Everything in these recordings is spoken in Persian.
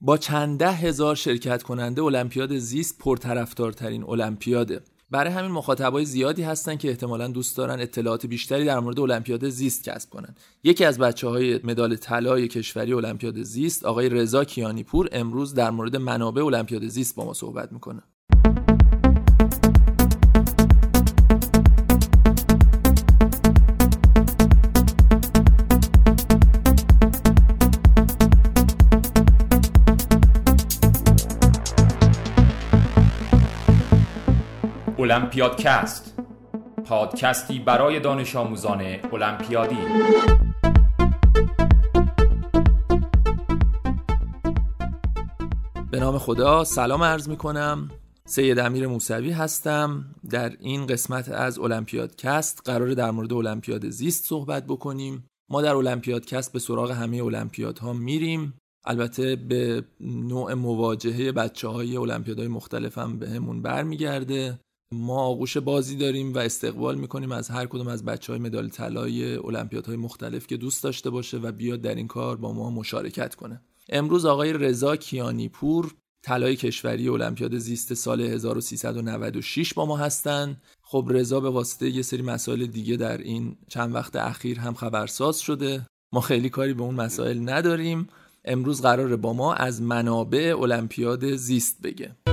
با چند ده هزار شرکت کننده المپیاد زیست پرطرفدارترین المپیاده. برای همین مخاطبای زیادی هستن که احتمالا دوست دارن اطلاعات بیشتری در مورد المپیاد زیست کسب کنن. یکی از بچه های مدال طلای کشوری المپیاد زیست آقای رضا کیانی پور امروز در مورد منابع المپیاد زیست با ما صحبت می‌کنه. المپیادکست پادکستی برای دانش آموزان المپیادی به نام خدا سلام عرض می کنم سید امیر موسوی هستم. در این قسمت از المپیادکست قرار در مورد المپیاد زیست صحبت بکنیم. ما در المپیادکست به سراغ همه المپیادها میریم. البته به نوع مواجهه بچه های المپیادهای مختلف هم به همون برمیگرده. ما آغوش بازی داریم و استقبال می‌کنیم از هر کدوم از بچه های مدال طلای المپیادهای مختلف که دوست داشته باشه و بیاد در این کار با ما مشارکت کنه. امروز آقای رضا کیانی پور طلای کشوری المپیاد زیست سال 1396 با ما هستند خب رضا به واسطه یه سری مسائل دیگه در این چند وقت اخیر هم خبرساز شده. ما خیلی کاری به اون مسائل نداریم. امروز قراره با ما از منابع المپیاد زیست بگه.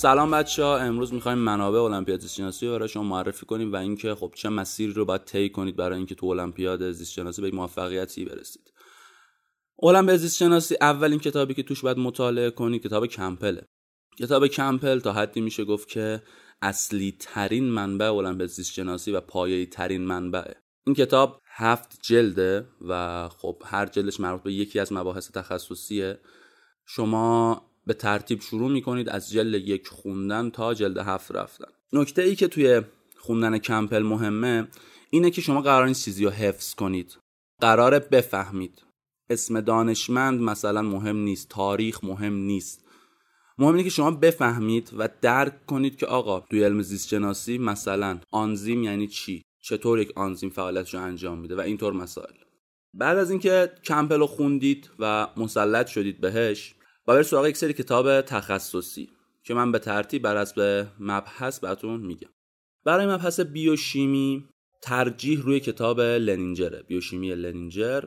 سلام بچه ها امروز می‌خوایم منابع المپیاد زیست شناسی رو برای شما معرفی کنیم و اینکه خب چه مسیری رو باید طی کنید برای اینکه تو المپیاد زیست شناسی به موفقیتی برسید. المپیاد زیست شناسی اولین کتابی که توش باید مطالعه کنید کتاب کمپله کتاب کمپل تا حدی میشه گفت که اصلی ترین منبع المپیاد زیست شناسی و پایه‌ای ترین منبعه این کتاب هفت جلده و خب هر جلدش مربوط به یکی از مباحث تخصصیه. شما به ترتیب شروع می‌کنید از جلد یک خوندن تا جلد هفت رفتن. نکته ای که توی خوندن کمپل مهمه اینه که شما قرار نیست چیزی رو حفظ کنید. قراره بفهمید. اسم دانشمند مثلا مهم نیست تاریخ مهم نیست. مهم اینه که شما بفهمید و درک کنید که آقا توی علم زیست شناسی مثلا آنزیم یعنی چی؟ چطور یک آنزیم فعالیتش رو انجام میده و اینطور مسائل. بعد از اینکه کمپل رو خوندید و مسلط شدید بهش و بر سراغ یک سری کتاب تخصصی که من به ترتیب بر حسب مبحث بهتون میگم. برای مبحث بیوشیمی ترجیح روی کتاب لنینجره بیوشیمی لنینجر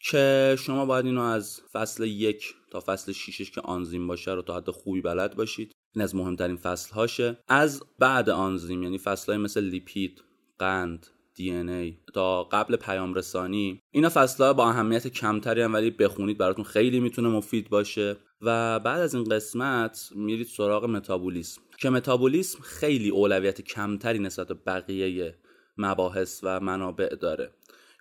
که شما باید اینو از فصل یک تا فصل شیشش که آنزیم باشه رو تا حد خوبی بلد باشید. این از مهمترین فصل هاشه از بعد آنزیم یعنی فصل های مثل لیپید قند دی ای تا قبل پیام رسانی اینا فصلها با اهمیت کمتری هم ولی بخونید براتون خیلی می‌تونه مفید باشه. و بعد از این قسمت میرید سراغ متابولیسم که متابولیسم خیلی اولویت کمتری نسبت به بقیه مباحث و منابع داره.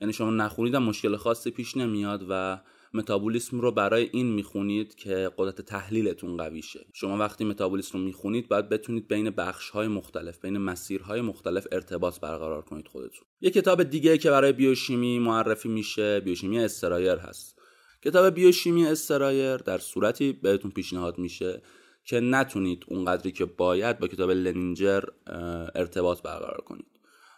یعنی شما نخونیدم مشکل خاصی پیش نمیاد و متابولیسم رو برای این می‌خونید که قدرت تحلیلتون قوی شه. شما وقتی متابولیسم رو می‌خونید باید بتونید بین بخش های مختلف بین مسیرهای مختلف ارتباط برقرار کنید خودتون. یه کتاب دیگه که برای بیوشیمی معرفی میشه بیوشیمی استرایر هست. کتاب بیوشیمی استرایر در صورتی بهتون پیشنهاد میشه که نتونید اونقدری که باید با کتاب لنینجر ارتباط برقرار کنید.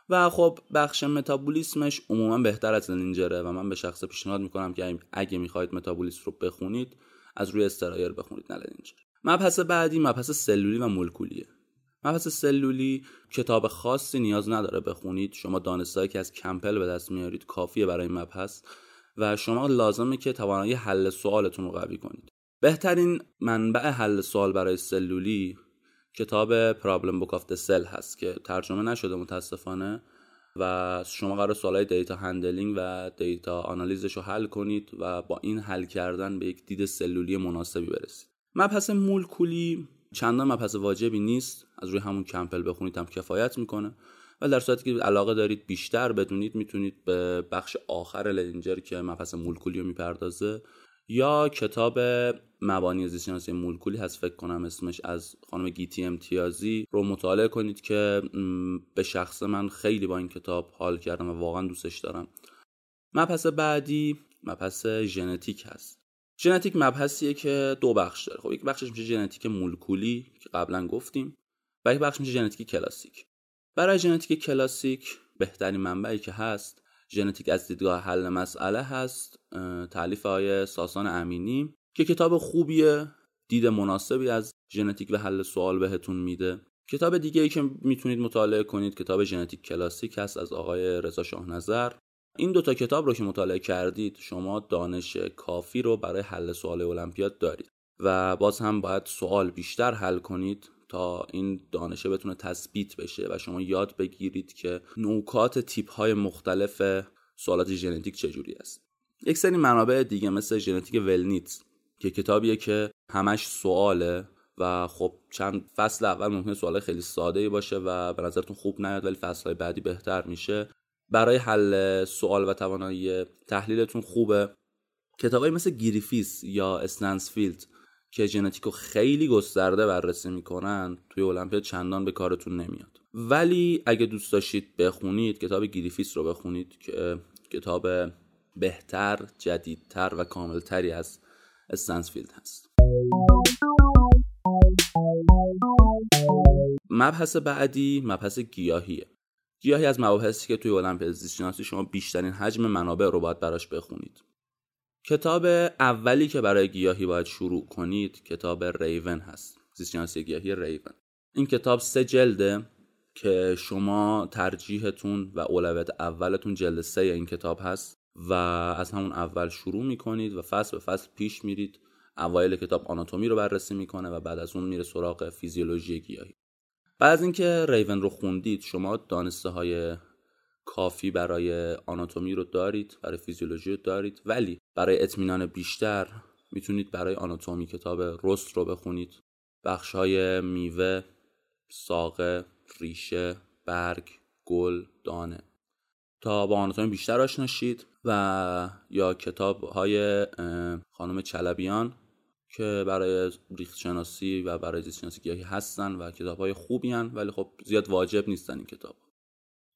و خب بخش متابولیسمش عموما بهتر از لنینجره و من به شخص پیشنهاد می‌کنم که اگه می‌خواید متابولیسم رو بخونید از روی استرایر بخونید نه لنینجر. مبحث بعدی مبحث سلولی و مولکولیه. مبحث سلولی کتاب خاصی نیاز نداره بخونید. شما دانستایی که از کمپل به دست میارید کافیه برای مبحث. و شما لازمه که توانایی حل سوالتون رو قوی کنید. بهترین منبع حل سوال برای سلولی کتاب problem book of cell هست که ترجمه نشده متاسفانه و شما قراره سوالای data handling و data آنالیزش رو حل کنید و با این حل کردن به یک دید سلولی مناسبی برسید. مبحث مولکولی چندان مبحث واجبی نیست از روی همون کمپل بخونید هم کفایت می‌کنه. و در صورتی که علاقه دارید بیشتر بدونید می‌تونید به بخش آخر لنجر که مبحث مولکولی رو می‌پردازه یا کتاب مبانی زیستشناسی مولکولی هست فکر کنم اسمش از خانم گیتی امتیازی رو مطالعه کنید که به شخص من خیلی با این کتاب حال کردم و واقعا دوستش دارم. مبحث بعدی مبحث ژنتیک هست. ژنتیک مبحثیه که دو بخش داره. خب یک بخشش میشه ژنتیک مولکولی که قبلا گفتیم و یک بخش میشه ژنتیک کلاسیک. برای ژنتیک کلاسیک بهترین منبعی که هست ژنتیک از دیدگاه حل مسئله هست تعلیف های ساسان امینی که کتاب خوبیه دید مناسبی از ژنتیک و حل سوال بهتون میده. کتاب دیگه ای که می‌تونید مطالعه کنید کتاب ژنتیک کلاسیک هست از آقای رضا شاه نظر این دوتا کتاب رو که مطالعه کردید شما دانش کافی رو برای حل سوال المپیاد دارید و باز هم باید سوال بیشتر حل کنید. تا این دانشه بتونه تثبیت بشه و شما یاد بگیرید که نوکات تیپ های مختلف سوالات ژنتیک چجوری است. یک سری منابع دیگه مثل ژنتیک ولنیتز که کتابیه که همش سواله و خب چند فصل اول ممکنه سوال خیلی ساده باشه و به نظرتون خوب نیاد ولی فصل های بعدی بهتر میشه. برای حل سوال و توانایی تحلیلتون خوبه. کتابایی مثل گریفیتس یا استنسفیلد که ژنتیکو خیلی گسترده بررسی می‌کنن توی المپیاد چندان به کارتون نمیاد. ولی اگه دوست داشتید بخونید کتاب گریفیتس رو بخونید که کتاب بهتر جدیدتر و کاملتری از استنسفیلد هست. مبحث بعدی مبحث گیاهیه. گیاهی از مباحثی که توی المپیاد زیست شما بیشترین حجم منابع رو باید براش بخونید. کتاب اولی که برای گیاهی باید شروع کنید کتاب ریون هست زیستشناسی گیاهی ریون. این کتاب سه جلده که شما ترجیحتون و اولویت اولتون جلد سه این کتاب هست و از همون اول شروع می‌کنید و فصل به فصل پیش میرید. اوایل کتاب آناتومی رو بررسی می‌کنه و بعد از اون میره سراغ فیزیولوژی گیاهی. بعد از اینکه ریون رو خوندید شما دانسته های کافی برای آناتومی رو دارید برای فیزیولوژی رو دارید ولی برای اطمینان بیشتر می‌تونید برای آناتومی کتاب رست رو بخونید. بخش های میوه ساقه ریشه برگ گل دانه. تا با آناتومی بیشتر آشناشید و یا کتاب های خانم چلبیان که برای ریخت شناسی و برای زیست شناسی گیاهی هستن و کتاب های خوبی هن ولی خب زیاد واجب نیستن این کتاب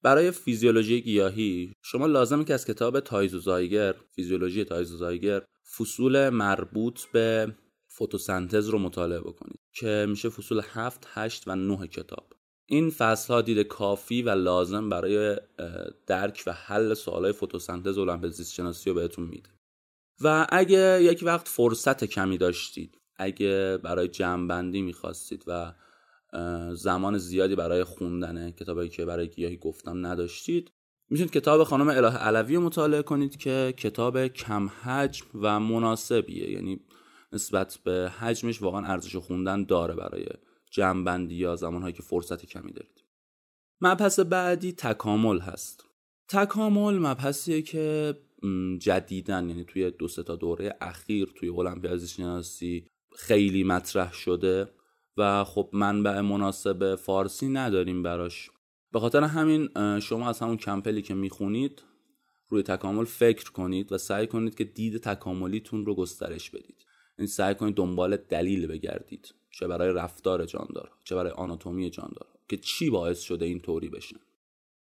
برای فیزیولوژی گیاهی شما لازمه که از کتاب تایزوزایگر فیزیولوژی تایزوزایگر فصول مربوط به فتوسنتز رو مطالعه بکنید که میشه فصول 7, 8 و 9 کتاب. این فصل ها دید کافی و لازم برای درک و حل سوالای فتوسنتز و زیست شناسی رو بهتون میده. و اگه یک وقت فرصت کمی داشتید اگه برای جمعبندی می‌خواستید و زمان زیادی برای خوندن کتابی که برای گیاهی گفتم نداشتید. می‌تونید کتاب خانم اله علوی مطالعه کنید که کتاب کم حجم و مناسبیه. یعنی نسبت به حجمش واقعا ارزش خوندن داره برای جمعبندی یا زمانهایی که فرصت کمی دارید. مبحث بعدی تکامل هست. تکامل مبحثیه که جدیدن یعنی توی دو تا دوره اخیر توی المپیاد شناسی خیلی مطرح شده. و خب منبع مناسب فارسی نداریم براش. به خاطر همین شما از همون کمپلی که می‌خونید روی تکامل فکر کنید و سعی کنید که دید تکاملیتون رو گسترش بدید. یعنی سعی کنید دنبال دلیل بگردید. چه برای رفتار جاندار چه برای آناتومی جاندار که چی باعث شده این طوری بشه.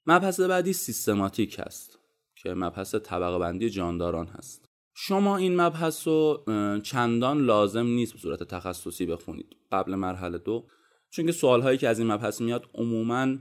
مبحث بعدی سیستماتیک هست که مبحث طبقه بندی جانداران هست. شما این مبحث رو چندان لازم نیست به صورت تخصصی بخونید. قبل مرحله دو. چون که سوال هایی که از این مبحث میاد عموما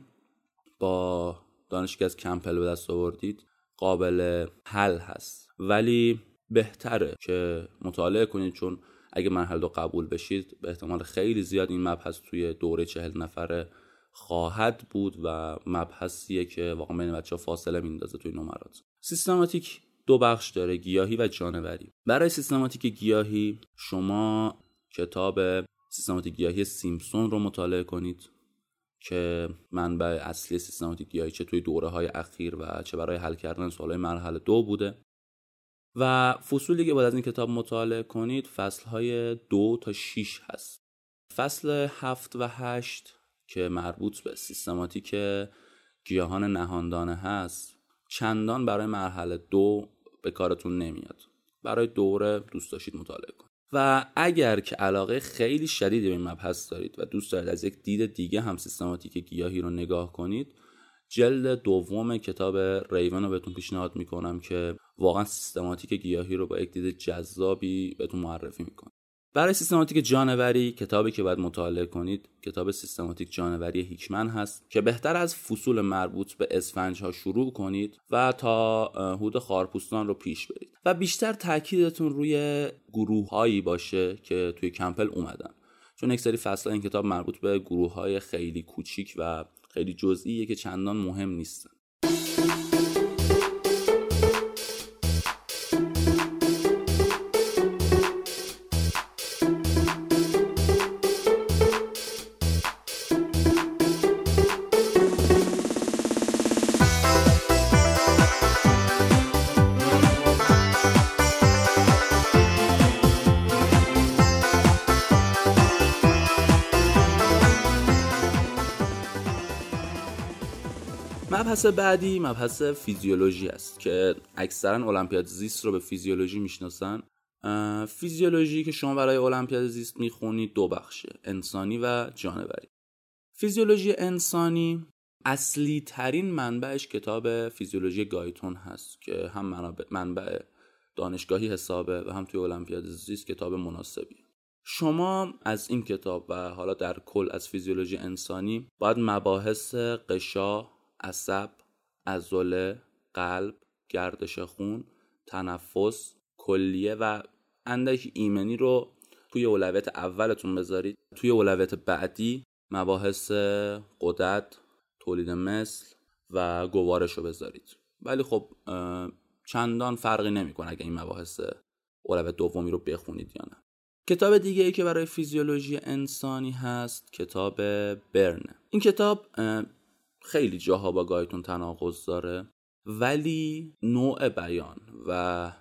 با دانشی که از کمپل به دست آوردید قابل حل هست. ولی بهتره که مطالعه کنید چون اگه مرحله دو قبول بشید به احتمال خیلی زیاد این مبحث توی دوره چهل نفره خواهد بود و مبحثیه که واقعا بین بچه فاصله میندازه توی نمرات. سیستماتیک دو بخش داره گیاهی و جانوری. برای سیستماتیک گیاهی شما کتاب سیستماتیک گیاهی سیمپسون رو مطالعه کنید که منبع اصلی سیستماتیک گیاهی چه توی دوره های اخیر و چه برای حل کردن سوالای مرحله دو بوده. و فصولی که باید از این کتاب مطالعه کنید فصل های دو تا شیش هست. فصل هفت و هشت که مربوط به سیستماتیک گیاهان نهاندانه هست چندان برای مرحله دو به کارتون نمیاد. برای دوره دوست داشتید مطالعه کنید. و اگر که علاقه خیلی شدیدی به این مبحث دارید و دوست دارید از یک دید دیگه هم سیستماتیک گیاهی رو نگاه کنید جلد دوم کتاب ریون رو بهتون پیشنهاد می‌کنم که واقعا سیستماتیک گیاهی رو با یک دید جذابی بهتون معرفی می‌کنه. برای سیستماتیک جانوری کتابی که باید مطالعه کنید کتاب سیستماتیک جانوری هیکمن هست که بهتر از فصول مربوط به اسفنج ها شروع کنید و تا حود خارپوستان رو پیش برید. و بیشتر تاکیدتون روی گروه هایی باشه که توی کمپل اومدن. چون یک سری فصل این کتاب مربوط به گروه های خیلی کوچیک و خیلی جزئیه که چندان مهم نیستن. مبحث بعدی مبحث فیزیولوژی است که اکثرا المپیاد زیست رو به فیزیولوژی می‌شناسن. فیزیولوژی که شما برای المپیاد زیست می‌خونید دو بخشه انسانی و جانوری. فیزیولوژی انسانی اصلی ترین منبعش کتاب فیزیولوژی گایتون هست که هم منبع دانشگاهی حسابه و هم توی المپیاد زیست کتاب مناسبی. شما از این کتاب و حالا در کل از فیزیولوژی انسانی باید مباحث قشا عصب، عضله، قلب، گردش خون، تنفس، کلیه و اندک ایمنی رو توی اولویت اولتون بذارید. توی اولویت بعدی مباحث قدرت، تولید مثل و گوارش رو بذارید. ولی خب چندان فرقی نمی‌کنه اگه این مباحث اولویت دومی رو بخونید یا نه. کتاب دیگه ای که برای فیزیولوژی انسانی هست کتاب برنه این کتاب خیلی جاها با گایتون تناقض داره ولی نوع بیان و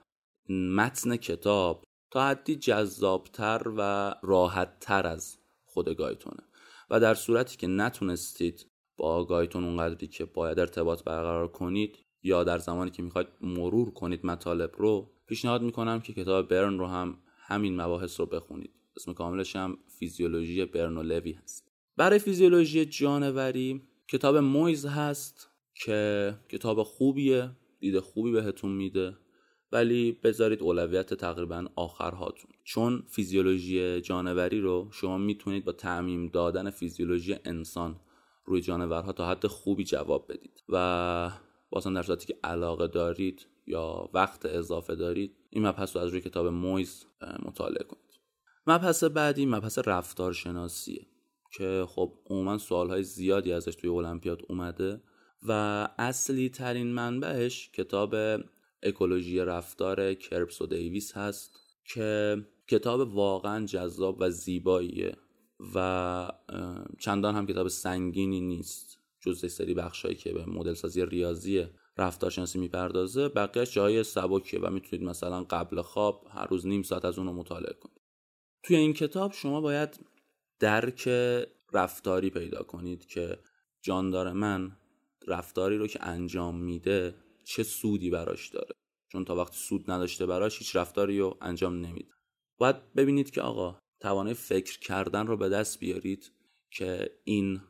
متن کتاب تا حدی جذابتر و راحتتر از خود گایتونه. و در صورتی که نتونستید با گایتون اونقدری که باید ارتباط برقرار کنید یا در زمانی که می‌خواید مرور کنید مطالب رو پیشنهاد می‌کنم که کتاب برن رو هم همین مباحث رو بخونید. اسم کاملش هم فیزیولوژی برن و لوی هست. برای فیزیولوژی جانوری کتاب مویز هست که کتاب خوبیه دید خوبی بهتون میده ولی بذارید اولویت تقریبا آخر هاتون چون فیزیولوژی جانوری رو شما می‌تونید با تعمیم دادن فیزیولوژی انسان روی جانورها تا حد خوبی جواب بدید. و بازم در صورتی که علاقه دارید یا وقت اضافه دارید این مبحث رو از روی کتاب مویز مطالعه کنید. مبحث بعدی مبحث رفتارشناسیه. که خب عموما های زیادی ازش توی المپیاد اومده و اصلی ترین منبعش کتاب اکولوژی رفتار کرپس و دیویس هست که کتاب واقعا جذاب و زیباییه و چندان هم کتاب سنگینی نیست جز سری بخشایی که به مدل سازی ریاضی رفتارشناسی می‌پردازه. بقیهش جای سبکیه و می‌تونید مثلا قبل خواب هر روز نیم ساعت از اون رو مطالعه کنید. توی این کتاب شما باید درک رفتاری پیدا کنید که جاندار من رفتاری رو که انجام میده چه سودی براش داره. چون تا وقتی سود نداشته براش هیچ رفتاری رو انجام نمیده. باید ببینید که آقا توانه فکر کردن رو به دست بیارید که این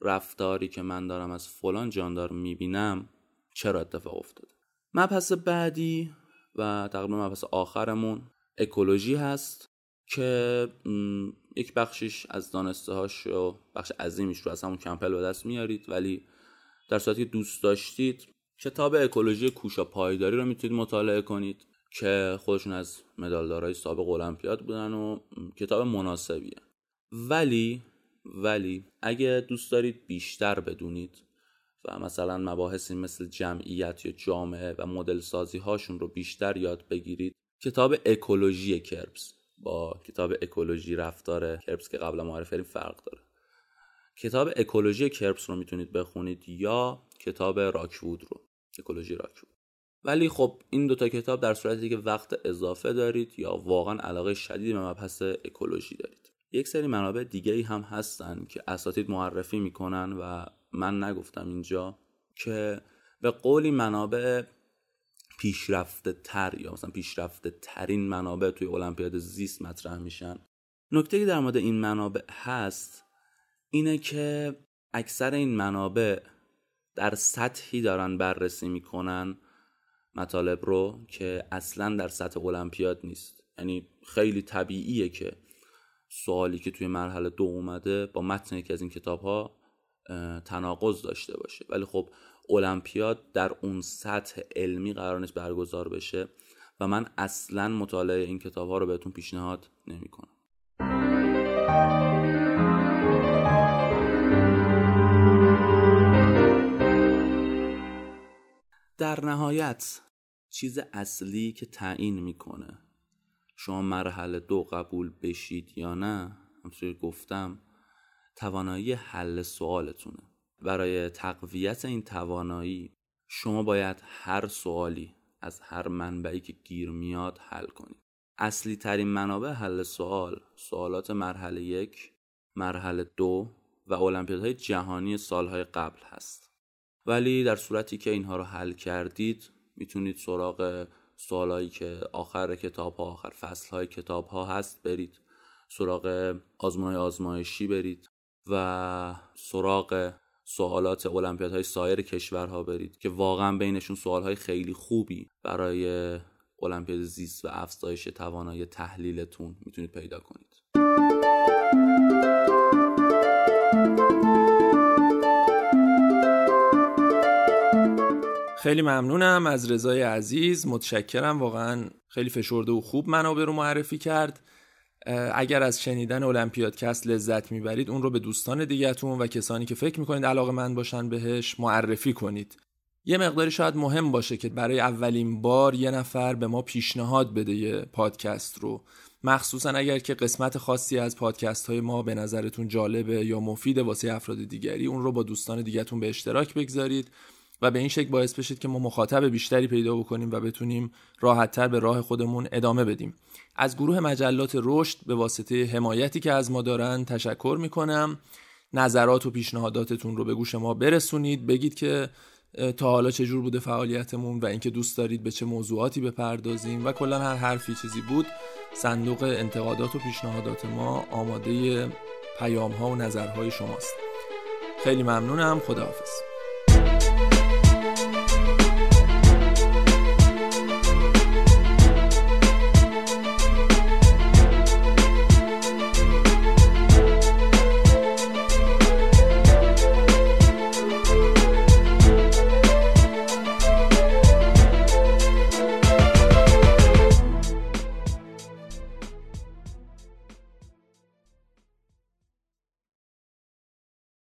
رفتاری که من دارم از فلان جاندار می‌بینم چرا اتفاق افتاده. مبحث بعدی و تقریبا مبحث آخرمون اکولوژی هست که یک بخشش از دانسته هاش و بخش عظیمش رو از همون کمپل به دست میارید ولی در صورتی که دوست داشتید کتاب اکولوژی کوشا پایداری رو می‌تونید مطالعه کنید که خودشون از مدالدارای سابق المپیاد بودن و کتاب مناسبیه. ولی ولی اگه دوست دارید بیشتر بدونید و مثلا مباحثی مثل جمعیت یا جامعه و مدل سازی هاشون رو بیشتر یاد بگیرید کتاب اکولوژی کرپس. با کتاب اکولوژی رفتار کرپس که قبلا معرفی کردیم فرق داره. کتاب اکولوژی کرپس رو می‌تونید بخونید یا کتاب راکوود رو. اکولوژی راکوود. ولی خب این دوتا کتاب در صورتی که وقت اضافه دارید یا واقعا علاقه شدید به مبحث اکولوژی دارید. یک سری منابع دیگه ای هم هستن که اساتید معرفی می‌کنن و من نگفتم اینجا که به قولی منابع پیشرفته تر یا مثلا پیشرفته ترین منابع توی المپیاد زیست مطرح میشن. نکته که در مورد این منابع هست اینه که اکثر این منابع در سطحی دارن بررسی می‌کنن مطالب رو که اصلا در سطح المپیاد نیست. یعنی خیلی طبیعیه که سوالی که توی مرحله دو اومده با متن یکی از این کتاب ها تناقض داشته باشه. ولی خب المپیاد در اون سطح علمی قرار نیست برگزار بشه و من اصلا مطالعه این کتاب ها رو بهتون پیشنهاد نمی کنم در نهایت چیز اصلی که تعیین می‌کنه شما مرحله دو قبول بشید یا نه همطور گفتم توانایی حل سوالتونه. برای تقویت این توانایی شما باید هر سوالی از هر منبعی که گیر میاد حل کنید. اصلی ترین منابع حل سوال سوالات مرحله یک مرحله دو و المپیادهای جهانی سالهای قبل هست. ولی در صورتی که اینها رو حل کردید می‌تونید سراغ سوالایی که آخر کتاب ها آخر فصل های کتاب ها هست برید. سراغ آزمون آزمایشی برید. و سراغ سوالات های سایر کشورها برید که واقعا بینشون های خیلی خوبی برای المپیاد زیست و افزایش توانایی تحلیلتون می‌تونید پیدا کنید. خیلی ممنونم. از رضای عزیز متشکرم. واقعا خیلی فشرده و خوب منابع رو معرفی کرد. اگر از شنیدن المپیادکست لذت می‌برید اون رو به دوستان دیگهتون و کسانی که فکر می‌کنید علاقه من باشن بهش معرفی کنید. یه مقداری شاید مهم باشه که برای اولین بار یه نفر به ما پیشنهاد بده یه پادکست رو. مخصوصا اگر که قسمت خاصی از پادکست های ما به نظرتون جالبه یا مفید واسه افراد دیگری اون رو با دوستان دیگهتون به اشتراک بگذارید. و به این شکل باعث بشید که ما مخاطب بیشتری پیدا بکنیم و بتونیم راحتتر به راه خودمون ادامه بدیم. از گروه مجلات رشد به واسطه حمایتی که از ما دارن تشکر می‌کنم. نظرات و پیشنهاداتتون رو به گوش ما برسونید. بگید که تا حالا چجور بوده فعالیتمون و اینکه دوست دارید به چه موضوعاتی بپردازیم و کلا هر حرفی چیزی بود صندوق انتقادات و پیشنهادات ما آماده پیام ها و نظرهای شماست. خیلی ممنونم. خداحافظ.